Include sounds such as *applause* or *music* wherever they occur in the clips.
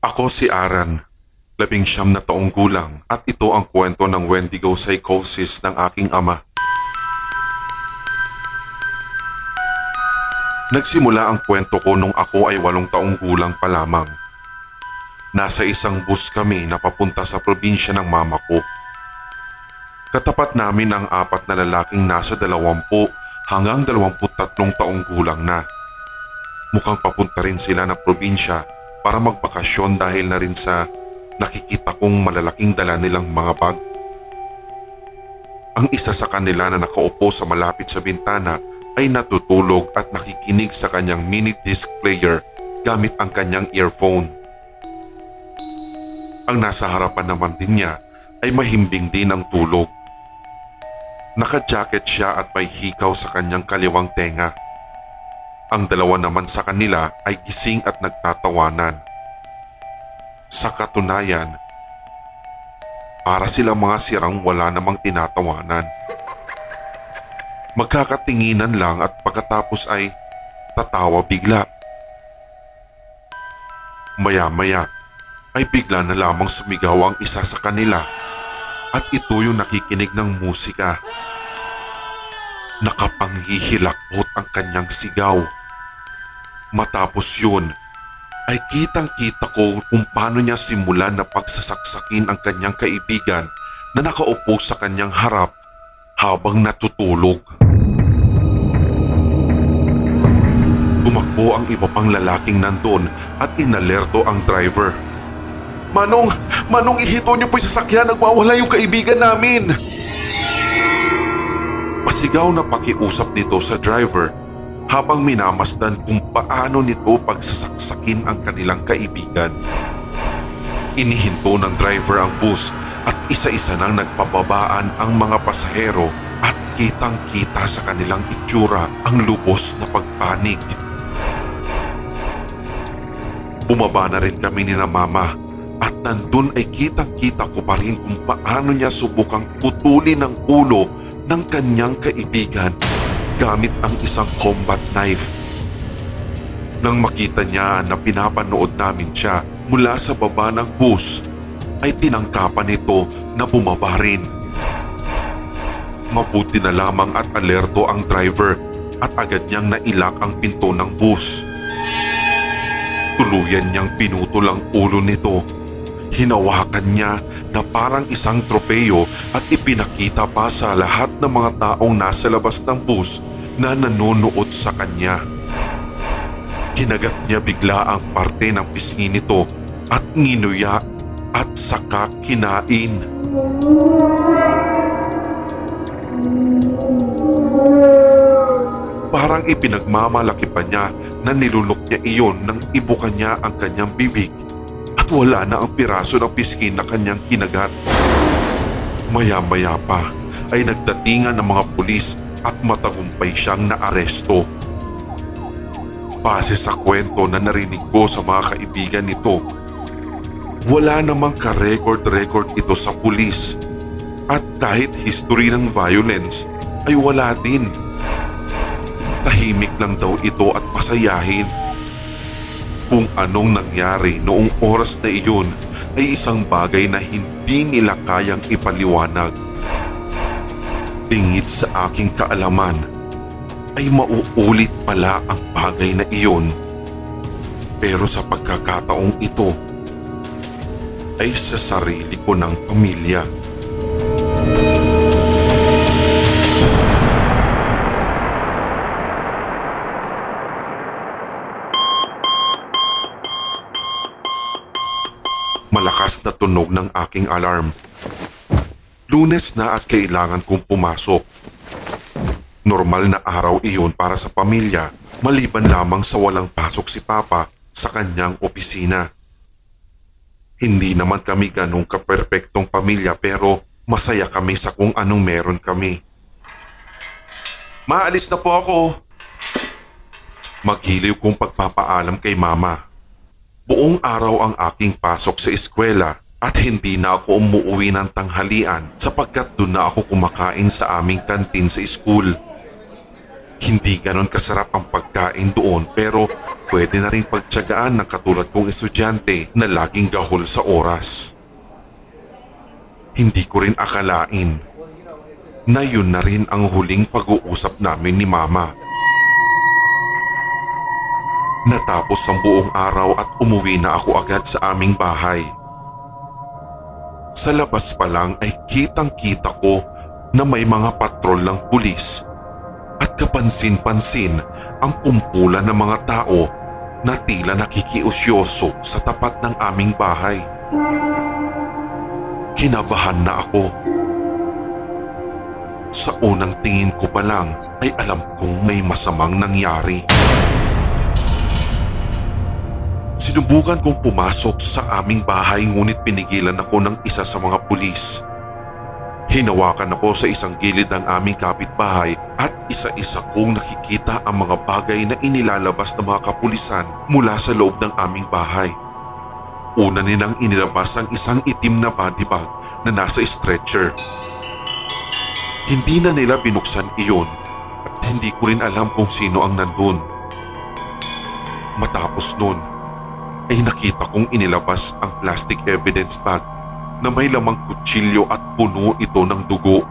Ako si Aran, labing siyam na taong gulang at ito ang kwento ng Wendigo psychosis ng aking ama. Nagsimula ang kwento ko nung ako ay walong taong gulang pa lamang. Nasa isang bus kami na papunta sa probinsya ng mama ko. Katapat namin ang apat na lalaking nasa dalawampu hanggang dalawamput tatlong taong gulang na. Mukhang papunta rin sila ng probinsya para magbakasyon dahil na rin sa nakikita kong malalaking dala nilang mga bag. Ang isa sa kanila na nakaupo sa malapit sa bintana ay natutulog at nakikinig sa kanyang mini disc player gamit ang kanyang earphone. Ang nasa harapan naman din niya ay mahimbing din ang tulog. Naka-jacket siya at may hikaw sa kanyang kaliwang tenga. Ang dalawa naman sa kanila ay gising at nagtatawanan. Sa katunayan, para silang mga sirang wala namang tinatawanan. Magkakatinginan lang at pagkatapos ay tatawa bigla. Maya-maya ay bigla na lamang sumigaw ang isa sa kanila at ito yung nakikinig ng musika. Nakapanghihilakbot ang kanyang sigaw. Matapos yun ay kitang kita ko kung paano niya simulan na pagsasaksakin ang kanyang kaibigan na nakaupo sa kanyang harap habang natutulog. Tumakbo ang iba pang lalaking nandun at inalerto ang driver. Manong! Manong ihito niyo po yung sasakyan, nagwawala yung kaibigan namin! Pasigaw na pakiusap nito sa driver habang minamasdan kung paano nito pagsasaksakin ang kanilang kaibigan. Inihinto ng driver ang bus at isa-isa nang nagpababaan ang mga pasahero at kitang kita sa kanilang itsura ang lubos na pagpanik. Bumaba na rin kami ni na mama at nandun ay kitang kita ko pa rin kung paano niya subukang putulin ang ulo ng kanyang kaibigan gamit ang isang combat knife. Nang makita niya na pinapanood namin siya mula sa baba ng bus, ay tinangkapan nito na bumaba rin. Mabuti na lamang at alerto ang driver at agad niyang nailak ang pinto ng bus. Tuluyan niyang pinutol ang ulo nito. Hinawakan niya na parang isang tropeyo at ipinakita pa sa lahat ng mga taong nasa labas ng bus na nanonood sa kanya. Kinagat niya bigla ang parte ng pisngi nito at nginuya at saka kinain. Parang ipinagmamalaki pa niya na nilunok niya iyon nang ibuka niya ang kanyang bibig at wala na ang piraso ng pisngi na kanyang kinagat. Maya-maya pa ay nagdatingan ng mga pulis at matagumpay siyang naaresto. Base sa kwento na narinig ko sa mga kaibigan nito, wala namang ka-record-record ito sa pulis at kahit history ng violence ay wala din. Tahimik lang daw ito at masayahin. Kung anong nangyari noong oras na iyon ay isang bagay na hindi nila kayang ipaliwanag. Tingit sa aking kaalaman ay mauulit pala ang bagay na iyon. Pero sa pagkakataong ito ay sa sarili ko ng pamilya. Tunog ng aking alarm. Lunes na at kailangan kong pumasok. Normal na araw iyon para sa pamilya maliban lamang sa walang pasok si Papa sa kanyang opisina. Hindi naman kami ganong kaperpektong pamilya pero masaya kami sa kung anong meron kami. Maalis na po ako. Maghiliw kong pagpapaalam kay mama. Buong araw ang aking pasok sa eskwela at hindi na ako umuwi ng tanghalian sapagkat doon na ako kumakain sa aming kantin sa school. Hindi ganon kasarap ang pagkain doon pero pwede na rin pagtyagaan ng katulad kong estudyante na laging gahol sa oras. Hindi ko rin akalain na yun na rin ang huling pag-uusap namin ni Mama. Natapos ang buong araw at umuwi na ako agad sa aming bahay. Sa labas pa lang ay kitang kita ko na may mga patrol ng pulis at kapansin-pansin ang kumpulan ng mga tao na tila nakikiusyoso sa tapat ng aming bahay. Kinabahan na ako. Sa unang tingin ko pa lang ay alam kong may masamang nangyari. Sinubukan kong pumasok sa aming bahay ngunit pinigilan ako ng isa sa mga pulis. Hinawakan ako sa isang gilid ng aming kapitbahay at isa-isa kong nakikita ang mga bagay na inilalabas ng mga kapulisan mula sa loob ng aming bahay. Una nilang inilabas ang isang itim na body bag na nasa stretcher. Hindi na nila binuksan iyon at hindi ko rin alam kung sino ang nandun. Matapos nun, ay nakita kong inilabas ang plastic evidence bag na may lamang kutsilyo at puno ito ng dugo.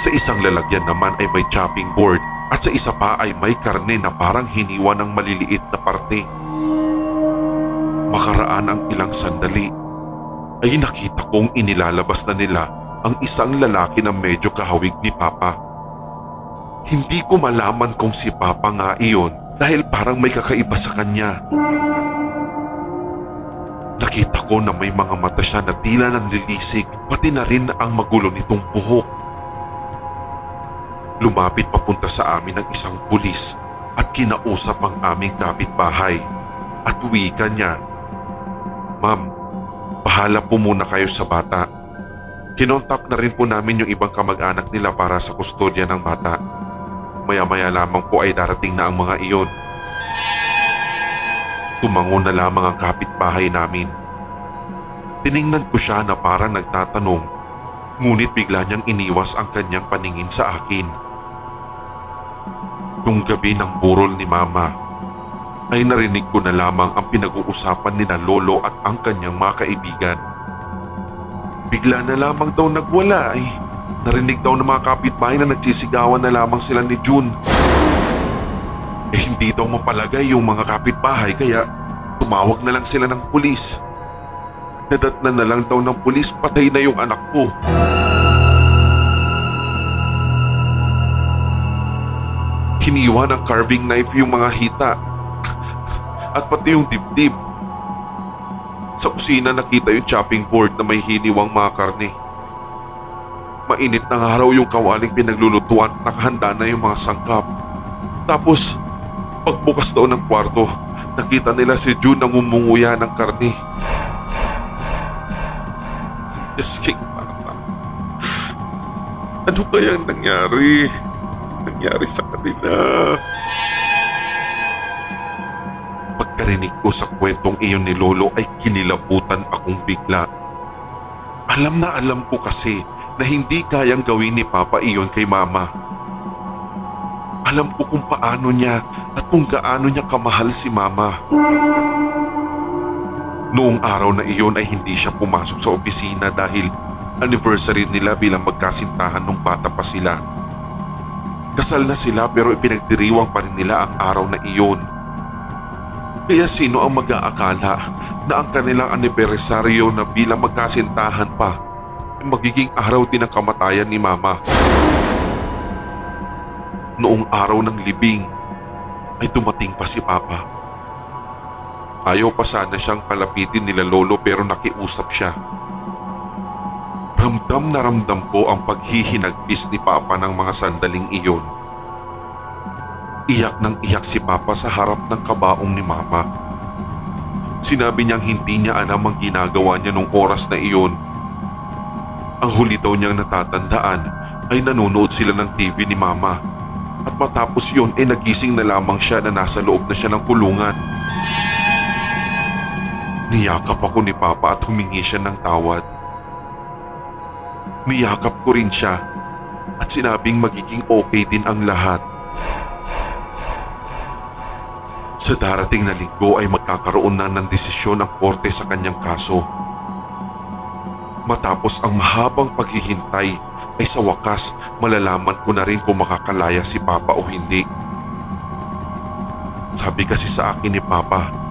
Sa isang lalagyan naman ay may chopping board at sa isa pa ay may karne na parang hiniwa ng maliliit na parte. Makaraan ang ilang sandali ay nakita kong inilalabas na nila ang isang lalaki na medyo kahawig ni Papa. Hindi ko malaman kung si Papa nga iyon dahil parang may kakaiba sa kanya. Nakita ko na may mga mata siya na tila nanlilisik pati na rin ang magulo nitong buhok. Lumapit papunta sa amin ang isang pulis at kinausap ang aming kapitbahay at wika niya. Ma'am, bahala po muna kayo sa bata. Kinontak na rin po namin yung ibang kamag-anak nila para sa kustodya ng bata. Maya-maya lamang po ay darating na ang mga iyon. Tumango na lamang ang kapitbahay namin. Tiningnan ko siya na parang nagtatanong ngunit bigla niyang iniwas ang kanyang paningin sa akin. Nung gabi ng burol ni Mama ay narinig ko na lamang ang pinag-uusapan ni na Lolo at ang kanyang mga kaibigan. Bigla na lamang daw nagwala ay narinig daw ng mga kapitbahay na nagsisigawan na lamang sila ni June. Eh hindi daw mapalagay yung mga kapitbahay kaya tumawag na lang sila ng pulis. Nadatnan na lang daw ng pulis patay na yung anak ko. Hiniwa ng carving knife yung mga hita *laughs* at pati yung dibdib. Sa kusina nakita yung chopping board na may hiniwang mga karne. Mainit ng araw yung kawaling pinaglulutuan nakahanda na yung mga sangkap. Tapos pagbukas daw ng kwarto nakita nila si June na ngumunguya ng karne. Escape bata. Ano kayang nangyari? Nangyari sa kanila. Pagkarinig ko sa kwentong iyon ni Lolo ay kinilabutan akong bigla. Alam na alam ko kasi na hindi kayang gawin ni Papa iyon kay Mama. Alam ko kung paano niya at kung gaano niya kamahal si Mama. Noong araw na iyon ay hindi siya pumasok sa opisina dahil anniversary nila bilang magkasintahan nung bata pa sila. Kasal na sila pero ipinagdiriwang pa rin nila ang araw na iyon. Kaya sino ang mag-aakala na ang kanilang anibersaryo na bilang magkasintahan pa ay magiging araw din ng kamatayan ni Mama. Noong araw ng libing ay dumating pa si Papa. Ayaw pa sana siyang palapitin nila lolo pero nakiusap siya. Ramdam na ramdam ko ang paghihinagpis ni Papa ng mga sandaling iyon. Iyak ng iyak si Papa sa harap ng kabaong ni Mama. Sinabi niyang hindi niya alam ang ginagawa niya nung oras na iyon. Ang huli daw niyang natatandaan ay nanonood sila ng TV ni Mama. At matapos yon ay nagising na lamang siya na nasa loob na siya ng kulungan. Niyakap ako ni Papa at humingi siya ng tawad. Niyakap ko rin siya at sinabing magiging okay din ang lahat. Sa darating na linggo ay magkakaroon na ng desisyon ang korte sa kanyang kaso. Matapos ang mahabang paghihintay ay sa wakas malalaman ko na rin kung makakalaya si Papa o hindi. Sabi kasi sa akin ni Papa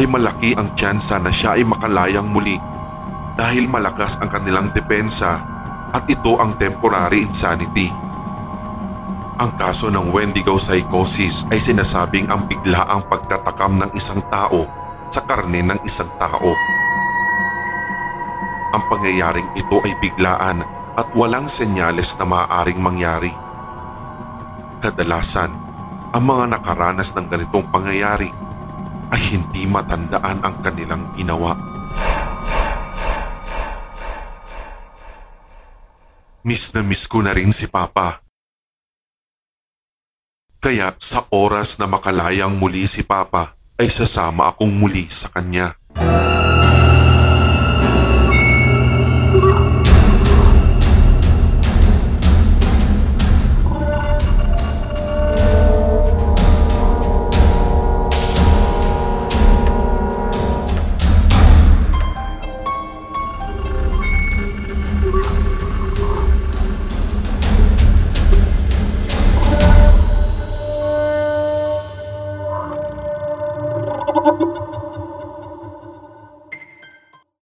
ay malaki ang tsansa na siya ay makalayang muli dahil malakas ang kanilang depensa at ito ang temporary insanity. Ang kaso ng Wendigo psychosis ay sinasabing ang biglaang pagkatakam ng isang tao sa karne ng isang tao. Ang pangyayaring ito ay biglaan at walang senyales na maaaring mangyari. Kadalasan, ang mga nakaranas ng ganitong pangyayari ay hindi matandaan ang kanilang ginawa. Miss na miss ko na rin si Papa. Kaya sa oras na makalayang muli si Papa ay sasama akong muli sa kanya.